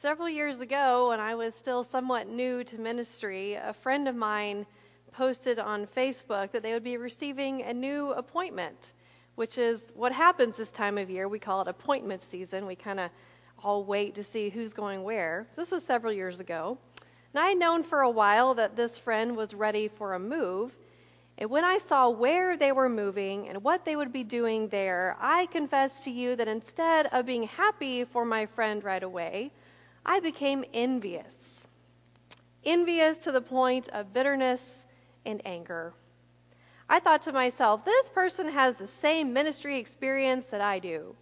Several years ago, when I was still somewhat new to ministry, a friend of mine posted on Facebook that they would be receiving a new appointment, which is what happens this time of year. We call it appointment season. We kind of all wait to see who's going where. This was several years ago. And I had known for a while that this friend was ready for a move. And when I saw where they were moving and what they would be doing there, I confess to you that instead of being happy for my friend right away, I became envious. Envious to the point of bitterness and anger. I thought to myself, this person has the same ministry experience that I do,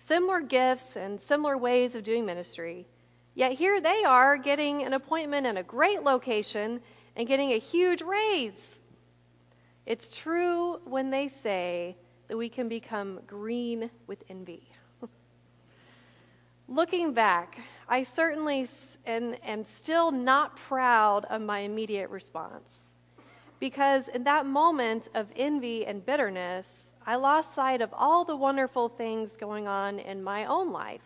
similar gifts and similar ways of doing ministry. Yet here they are getting an appointment in a great location and getting a huge raise. It's true when they say that we can become green with envy. Looking back, I certainly and am still not proud of my immediate response. Because in that moment of envy and bitterness, I lost sight of all the wonderful things going on in my own life,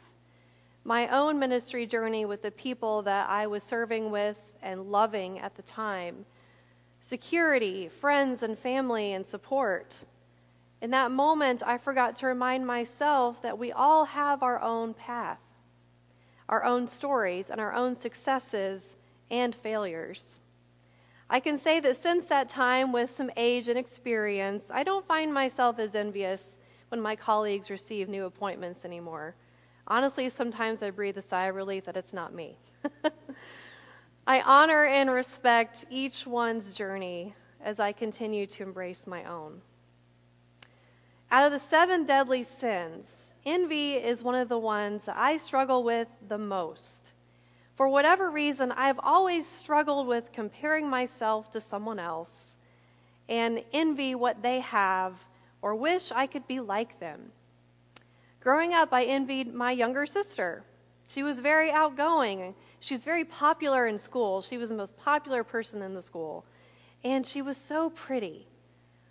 my own ministry journey with the people that I was serving with and loving at the time, security, friends and family, and support. In that moment, I forgot to remind myself that we all have our own path our own stories and our own successes and failures. I can say that since that time, with some age and experience, I don't find myself as envious when my colleagues receive new appointments anymore. Honestly, sometimes I breathe a sigh of relief that it's not me. I honor and respect each one's journey as I continue to embrace my own. Out of the seven deadly sins, Envy is one of the ones that I struggle with the most. For whatever reason, I've always struggled with comparing myself to someone else and envy what they have or wish I could be like them. Growing up, I envied my younger sister. She was very outgoing. She was very popular in school. She was the most popular person in the school. And she was so pretty.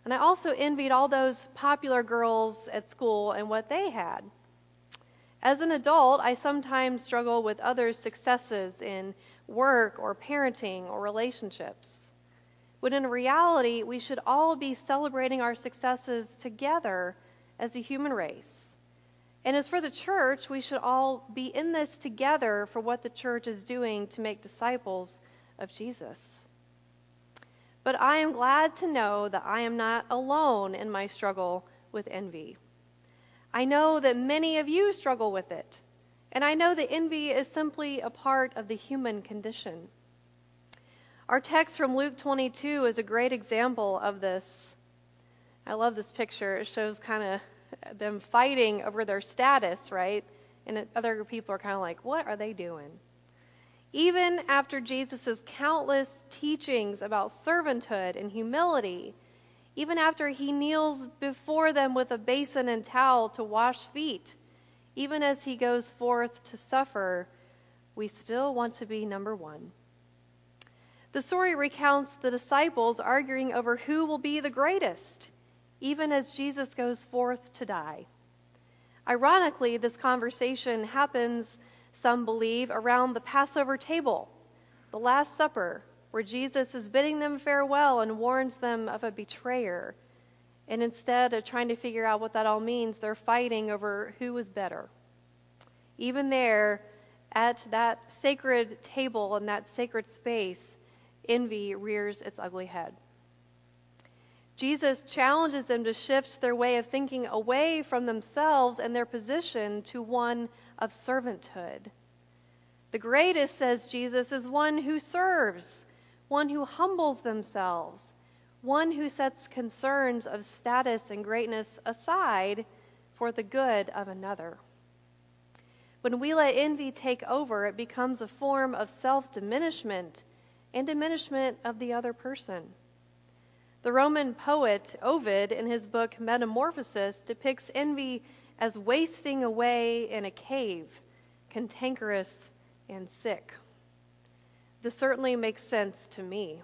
And I also envied all those popular girls at school and what they had. As an adult, I sometimes struggle with others' successes in work or parenting or relationships. When in reality, we should all be celebrating our successes together as a human race. And as for the church, we should all be in this together for what the church is doing to make disciples of Jesus. But I am glad to know that I am not alone in my struggle with envy. I know that many of you struggle with it, and I know that envy is simply a part of the human condition. Our text from Luke 22 is a great example of this. I love this picture. It shows kind of them fighting over their status, right? And other people are kind of like, what are they doing? Even after Jesus' countless teachings about servanthood and humility, even after he kneels before them with a basin and towel to wash feet, even as he goes forth to suffer, we still want to be number one. The story recounts the disciples arguing over who will be the greatest, even as Jesus goes forth to die. Ironically, this conversation happens some believe, around the Passover table, the Last Supper, where Jesus is bidding them farewell and warns them of a betrayer. And instead of trying to figure out what that all means, they're fighting over who was better. Even there, at that sacred table and that sacred space, envy rears its ugly head. Jesus challenges them to shift their way of thinking away from themselves and their position to one of servanthood. The greatest, says Jesus, is one who serves, one who humbles themselves, one who sets concerns of status and greatness aside for the good of another. When we let envy take over, it becomes a form of self diminishment and diminishment of the other person. The Roman poet Ovid, in his book Metamorphosis, depicts envy as wasting away in a cave, cantankerous and sick. This certainly makes sense to me.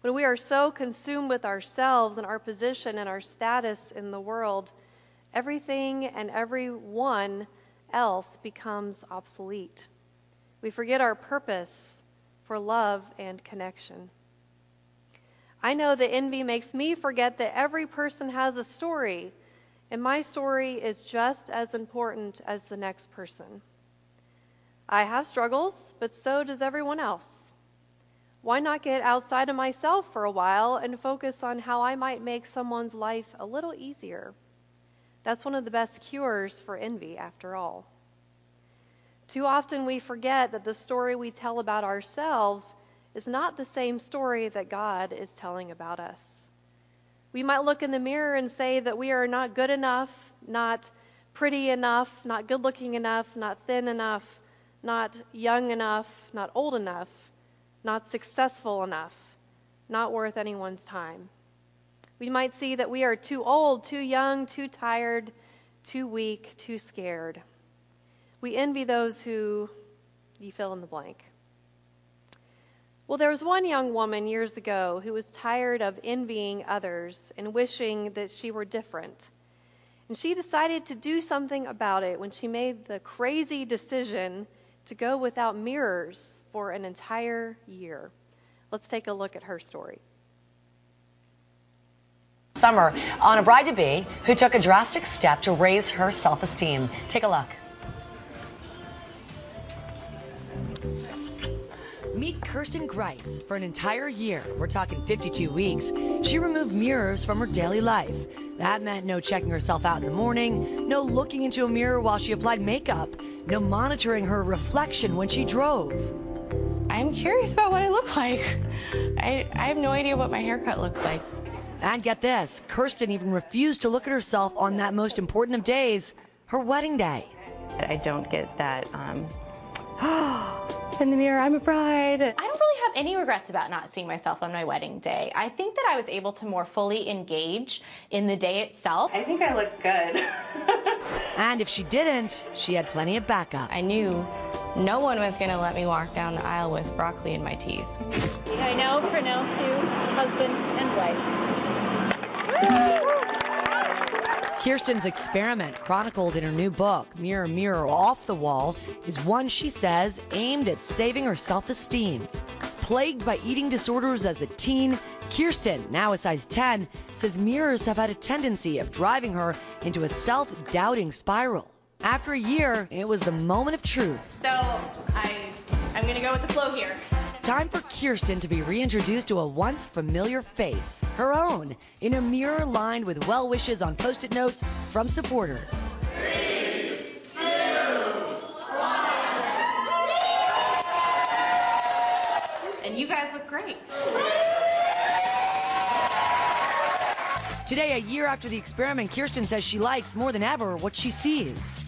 When we are so consumed with ourselves and our position and our status in the world, everything and everyone else becomes obsolete. We forget our purpose for love and connection. I know that envy makes me forget that every person has a story, and my story is just as important as the next person. I have struggles, but so does everyone else. Why not get outside of myself for a while and focus on how I might make someone's life a little easier? That's one of the best cures for envy, after all. Too often we forget that the story we tell about ourselves is not the same story that God is telling about us. We might look in the mirror and say that we are not good enough, not pretty enough, not good looking enough, not thin enough, not young enough, not old enough, not successful enough, not worth anyone's time. We might see that we are too old, too young, too tired, too weak, too scared. We envy those who you fill in the blank. Well, there was one young woman years ago who was tired of envying others and wishing that she were different. And she decided to do something about it when she made the crazy decision to go without mirrors for an entire year. Let's take a look at her story. Summer on a bride to be who took a drastic step to raise her self esteem. Take a look. Meet Kirsten Grice. For an entire year, we're talking 52 weeks, she removed mirrors from her daily life. That meant no checking herself out in the morning, no looking into a mirror while she applied makeup, no monitoring her reflection when she drove. I'm curious about what I look like. I, I have no idea what my haircut looks like. And get this Kirsten even refused to look at herself on that most important of days, her wedding day. I don't get that, um, in the mirror, I'm a bride. I don't really have any regrets about not seeing myself on my wedding day. I think that I was able to more fully engage in the day itself. I think I looked good. and if she didn't, she had plenty of backup. I knew no one was going to let me walk down the aisle with broccoli in my teeth. I know for now pronounce you husband and wife. Kirsten's experiment, chronicled in her new book, Mirror, Mirror Off the Wall, is one she says aimed at saving her self esteem. Plagued by eating disorders as a teen, Kirsten, now a size 10, says mirrors have had a tendency of driving her into a self doubting spiral. After a year, it was the moment of truth. So I, I'm going to go with the flow here. Time for Kirsten to be reintroduced to a once familiar face, her own, in a mirror lined with well wishes on post it notes from supporters. Three, two, one. And you guys look great. Today, a year after the experiment, Kirsten says she likes more than ever what she sees.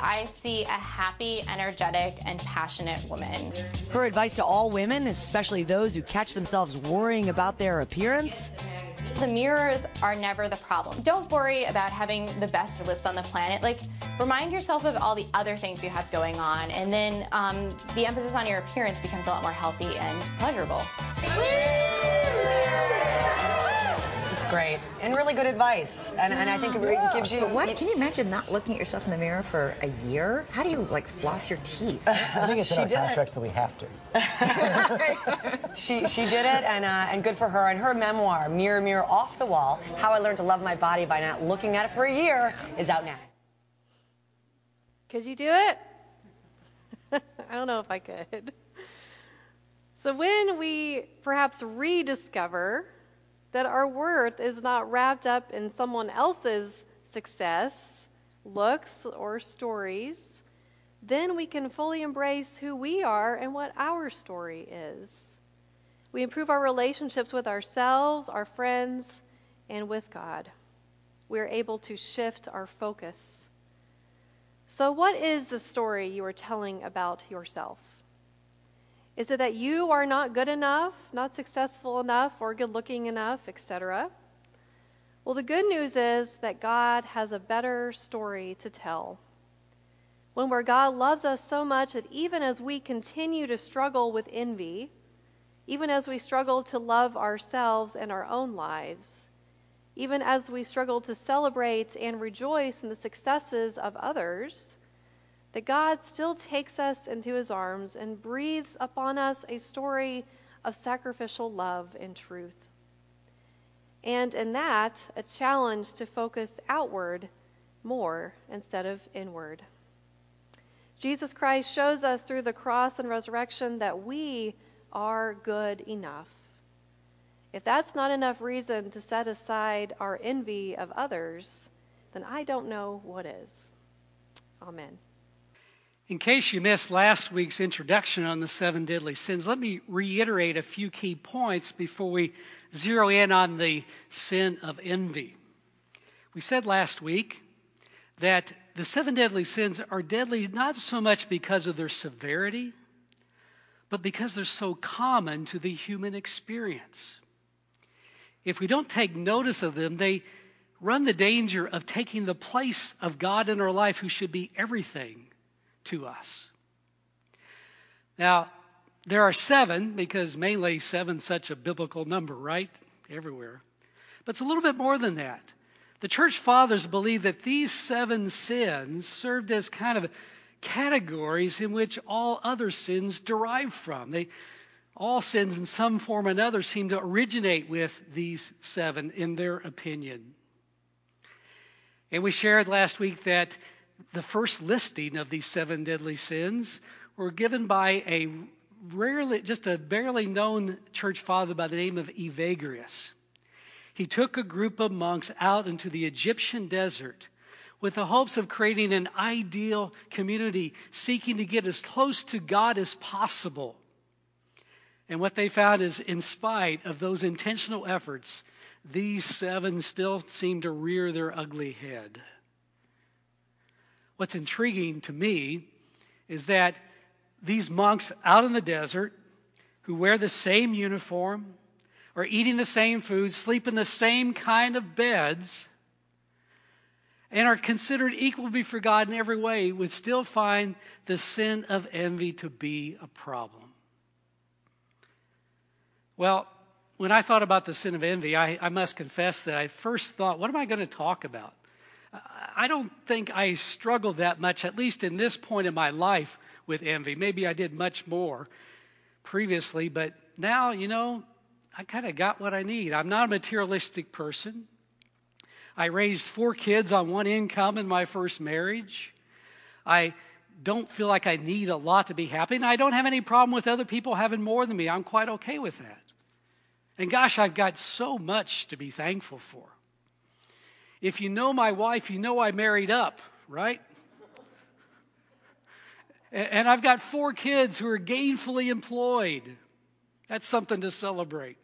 I see a happy, energetic, and passionate woman. Her advice to all women, especially those who catch themselves worrying about their appearance? The mirrors are never the problem. Don't worry about having the best lips on the planet. Like, remind yourself of all the other things you have going on, and then um, the emphasis on your appearance becomes a lot more healthy and pleasurable great and really good advice. And, and I think it yeah. gives you. But what? Can you imagine not looking at yourself in the mirror for a year? How do you like floss your teeth? I think it's in our contracts that we have to. she she did it, and uh, and good for her. And her memoir, Mirror Mirror Off the Wall: How I Learned to Love My Body by Not Looking at It for a Year, is out now. Could you do it? I don't know if I could. So when we perhaps rediscover that our worth is not wrapped up in someone else's success, looks, or stories, then we can fully embrace who we are and what our story is. We improve our relationships with ourselves, our friends, and with God. We are able to shift our focus. So, what is the story you are telling about yourself? Is it that you are not good enough, not successful enough, or good looking enough, etc.? Well, the good news is that God has a better story to tell. One where God loves us so much that even as we continue to struggle with envy, even as we struggle to love ourselves and our own lives, even as we struggle to celebrate and rejoice in the successes of others, that God still takes us into his arms and breathes upon us a story of sacrificial love and truth. And in that, a challenge to focus outward more instead of inward. Jesus Christ shows us through the cross and resurrection that we are good enough. If that's not enough reason to set aside our envy of others, then I don't know what is. Amen. In case you missed last week's introduction on the seven deadly sins, let me reiterate a few key points before we zero in on the sin of envy. We said last week that the seven deadly sins are deadly not so much because of their severity, but because they're so common to the human experience. If we don't take notice of them, they run the danger of taking the place of God in our life, who should be everything to us. Now, there are seven, because mainly seven such a biblical number, right? Everywhere. But it's a little bit more than that. The church fathers believe that these seven sins served as kind of categories in which all other sins derive from. They, all sins in some form or another seem to originate with these seven, in their opinion. And we shared last week that the first listing of these seven deadly sins were given by a rarely, just a barely known church father by the name of Evagrius. He took a group of monks out into the Egyptian desert with the hopes of creating an ideal community, seeking to get as close to God as possible. And what they found is, in spite of those intentional efforts, these seven still seem to rear their ugly head. What's intriguing to me is that these monks out in the desert who wear the same uniform, are eating the same food, sleep in the same kind of beds, and are considered equal before God in every way, would still find the sin of envy to be a problem. Well, when I thought about the sin of envy, I, I must confess that I first thought, what am I going to talk about? I don't think I struggled that much, at least in this point in my life, with envy. Maybe I did much more previously, but now, you know, I kind of got what I need. I'm not a materialistic person. I raised four kids on one income in my first marriage. I don't feel like I need a lot to be happy, and I don't have any problem with other people having more than me. I'm quite okay with that. And gosh, I've got so much to be thankful for. If you know my wife, you know I married up, right? And I've got four kids who are gainfully employed. That's something to celebrate.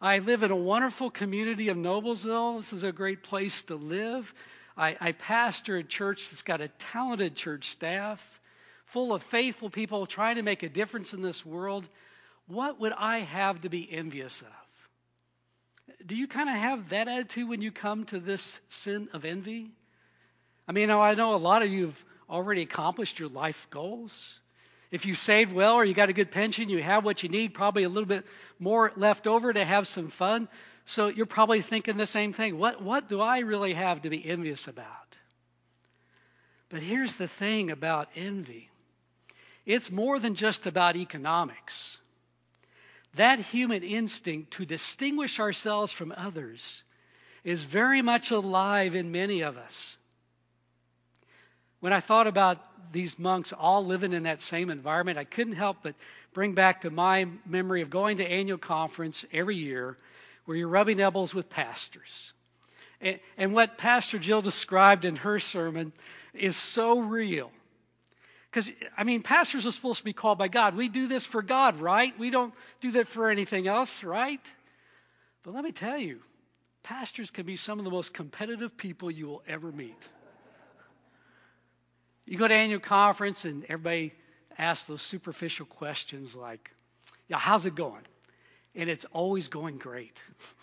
I live in a wonderful community of Noblesville. This is a great place to live. I, I pastor a church that's got a talented church staff, full of faithful people trying to make a difference in this world. What would I have to be envious of? Do you kind of have that attitude when you come to this sin of envy? I mean, I know a lot of you have already accomplished your life goals. If you saved well or you got a good pension, you have what you need, probably a little bit more left over to have some fun. So you're probably thinking the same thing. What, what do I really have to be envious about? But here's the thing about envy it's more than just about economics. That human instinct to distinguish ourselves from others is very much alive in many of us. When I thought about these monks all living in that same environment, I couldn't help but bring back to my memory of going to annual conference every year where you're rubbing elbows with pastors. And, what Pastor Jill described in her sermon is so real. Because, I mean, pastors are supposed to be called by God. We do this for God, right? We don't do that for anything else, right? But let me tell you, pastors can be some of the most competitive people you will ever meet. You go to annual conference and everybody asks those superficial questions like, yeah, how's it going? And it's always going great.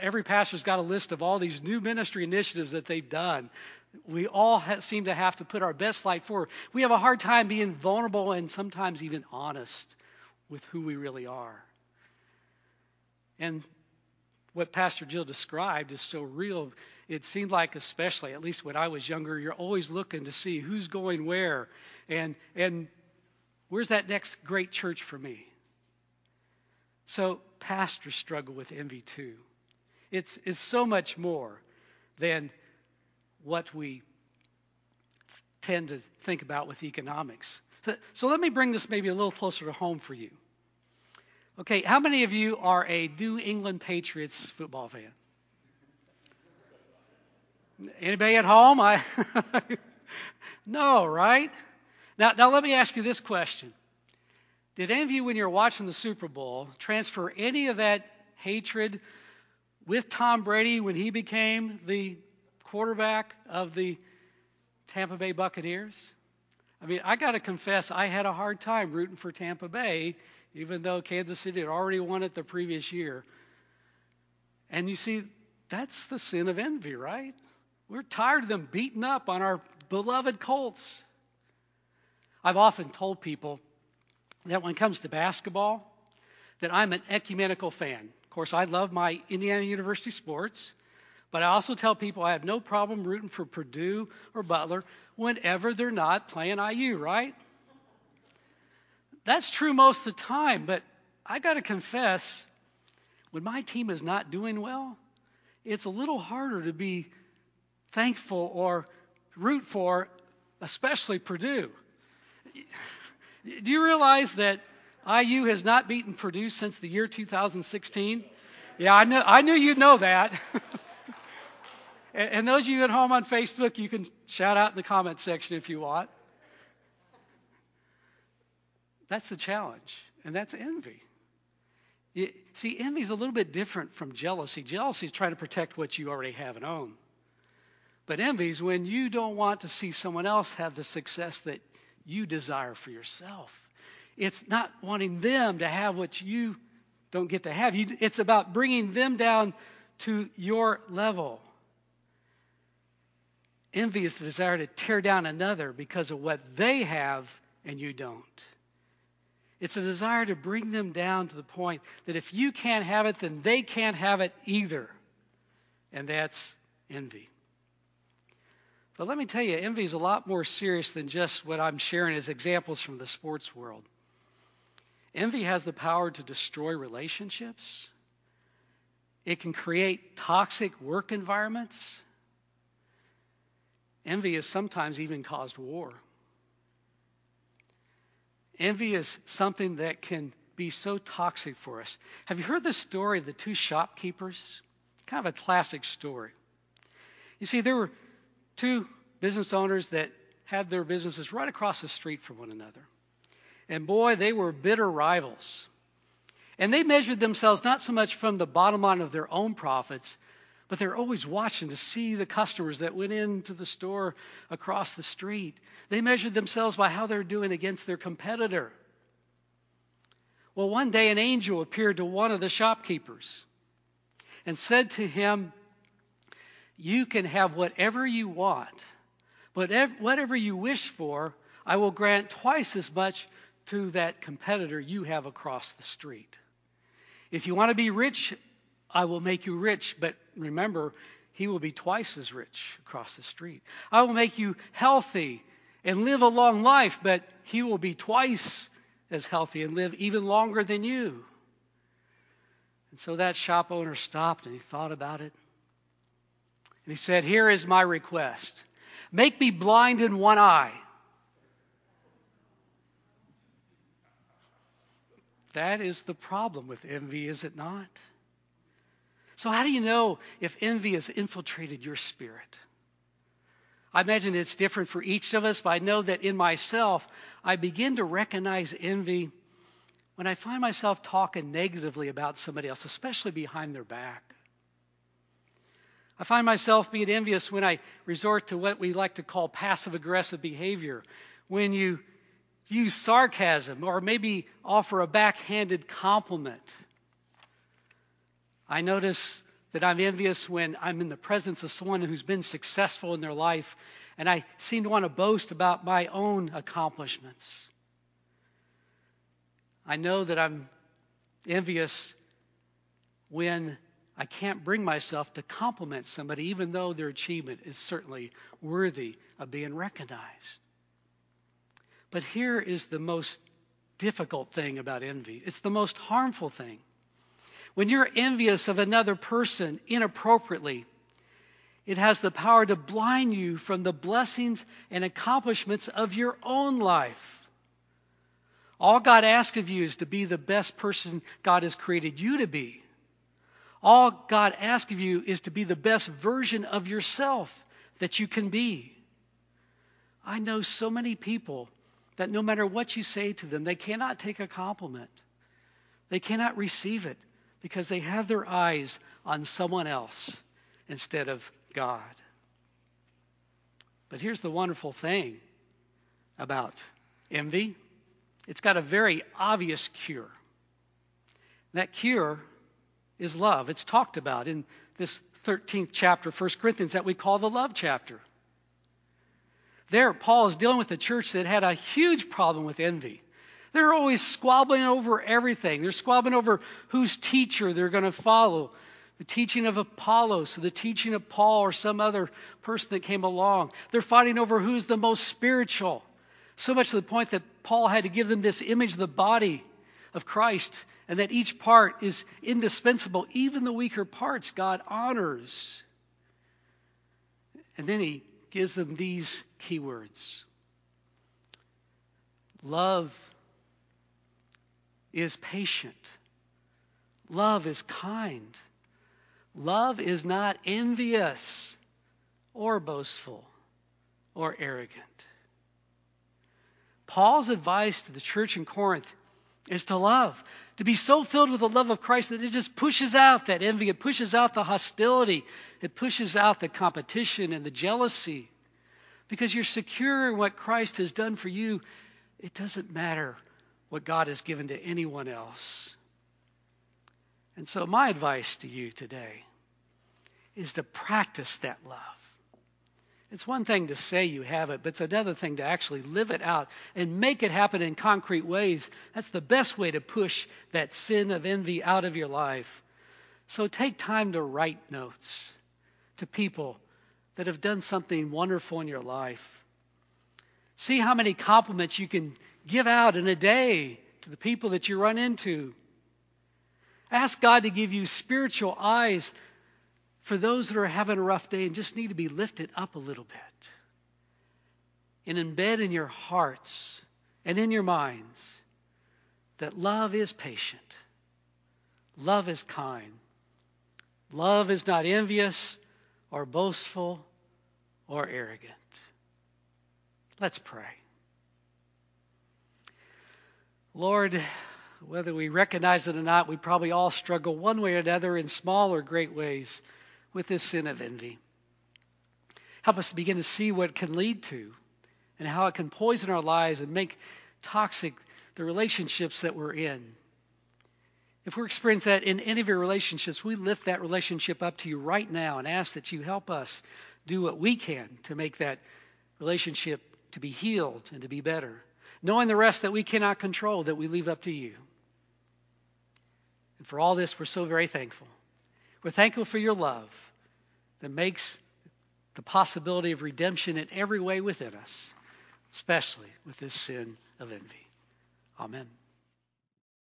Every pastor's got a list of all these new ministry initiatives that they've done. We all ha- seem to have to put our best light forward. We have a hard time being vulnerable and sometimes even honest with who we really are. And what Pastor Jill described is so real. It seemed like, especially at least when I was younger, you're always looking to see who's going where, and and where's that next great church for me. So pastors struggle with envy too. It's it's so much more than what we tend to think about with economics. So, so let me bring this maybe a little closer to home for you. Okay, how many of you are a New England Patriots football fan? Anybody at home? I No, right? Now now let me ask you this question. Did any of you when you're watching the Super Bowl transfer any of that hatred with Tom Brady when he became the quarterback of the Tampa Bay Buccaneers? I mean, I got to confess, I had a hard time rooting for Tampa Bay even though Kansas City had already won it the previous year. And you see, that's the sin of envy, right? We're tired of them beating up on our beloved Colts. I've often told people that when it comes to basketball, that I'm an ecumenical fan. Of course, I love my Indiana University sports, but I also tell people I have no problem rooting for Purdue or Butler whenever they're not playing IU, right? That's true most of the time, but I got to confess, when my team is not doing well, it's a little harder to be thankful or root for, especially Purdue. Do you realize that IU has not beaten Purdue since the year 2016? Yeah, I, know, I knew you'd know that. and, and those of you at home on Facebook, you can shout out in the comment section if you want. That's the challenge, and that's envy. See, envy is a little bit different from jealousy. Jealousy is trying to protect what you already have and own. But envy is when you don't want to see someone else have the success that you desire for yourself. It's not wanting them to have what you don't get to have. You, it's about bringing them down to your level. Envy is the desire to tear down another because of what they have and you don't. It's a desire to bring them down to the point that if you can't have it, then they can't have it either. And that's envy. But let me tell you, envy is a lot more serious than just what I'm sharing as examples from the sports world. Envy has the power to destroy relationships. It can create toxic work environments. Envy has sometimes even caused war. Envy is something that can be so toxic for us. Have you heard the story of the two shopkeepers? Kind of a classic story. You see, there were two business owners that had their businesses right across the street from one another. And boy, they were bitter rivals. And they measured themselves not so much from the bottom line of their own profits, but they're always watching to see the customers that went into the store across the street. They measured themselves by how they're doing against their competitor. Well, one day an angel appeared to one of the shopkeepers and said to him, You can have whatever you want, but whatever you wish for, I will grant twice as much to that competitor you have across the street. If you want to be rich, I will make you rich, but remember, he will be twice as rich across the street. I will make you healthy and live a long life, but he will be twice as healthy and live even longer than you. And so that shop owner stopped and he thought about it. And he said, Here is my request make me blind in one eye. That is the problem with envy, is it not? So, how do you know if envy has infiltrated your spirit? I imagine it's different for each of us, but I know that in myself, I begin to recognize envy when I find myself talking negatively about somebody else, especially behind their back. I find myself being envious when I resort to what we like to call passive aggressive behavior, when you use sarcasm or maybe offer a backhanded compliment. I notice that I'm envious when I'm in the presence of someone who's been successful in their life and I seem to want to boast about my own accomplishments. I know that I'm envious when I can't bring myself to compliment somebody, even though their achievement is certainly worthy of being recognized. But here is the most difficult thing about envy it's the most harmful thing. When you're envious of another person inappropriately, it has the power to blind you from the blessings and accomplishments of your own life. All God asks of you is to be the best person God has created you to be. All God asks of you is to be the best version of yourself that you can be. I know so many people that no matter what you say to them, they cannot take a compliment. They cannot receive it because they have their eyes on someone else instead of God. But here's the wonderful thing about envy it's got a very obvious cure. That cure is love. It's talked about in this 13th chapter, 1 Corinthians, that we call the love chapter. There, Paul is dealing with a church that had a huge problem with envy. They're always squabbling over everything. They're squabbling over whose teacher they're going to follow the teaching of Apollos, or the teaching of Paul, or some other person that came along. They're fighting over who's the most spiritual. So much to the point that Paul had to give them this image of the body of Christ, and that each part is indispensable. Even the weaker parts, God honors. And then he gives them these keywords love is patient. Love is kind. Love is not envious or boastful or arrogant. Paul's advice to the church in Corinth is to love, to be so filled with the love of Christ that it just pushes out that envy, it pushes out the hostility, it pushes out the competition and the jealousy. Because you're secure in what Christ has done for you, it doesn't matter what God has given to anyone else. And so, my advice to you today is to practice that love. It's one thing to say you have it, but it's another thing to actually live it out and make it happen in concrete ways. That's the best way to push that sin of envy out of your life. So take time to write notes to people that have done something wonderful in your life. See how many compliments you can give out in a day to the people that you run into. Ask God to give you spiritual eyes for those that are having a rough day and just need to be lifted up a little bit. And embed in your hearts and in your minds that love is patient, love is kind, love is not envious or boastful or arrogant. Let's pray. Lord, whether we recognize it or not, we probably all struggle one way or another in small or great ways with this sin of envy. Help us begin to see what it can lead to and how it can poison our lives and make toxic the relationships that we're in. If we're experiencing that in any of your relationships, we lift that relationship up to you right now and ask that you help us do what we can to make that relationship to be healed and to be better knowing the rest that we cannot control, that we leave up to you. And for all this, we're so very thankful. We're thankful for your love that makes the possibility of redemption in every way within us, especially with this sin of envy. Amen.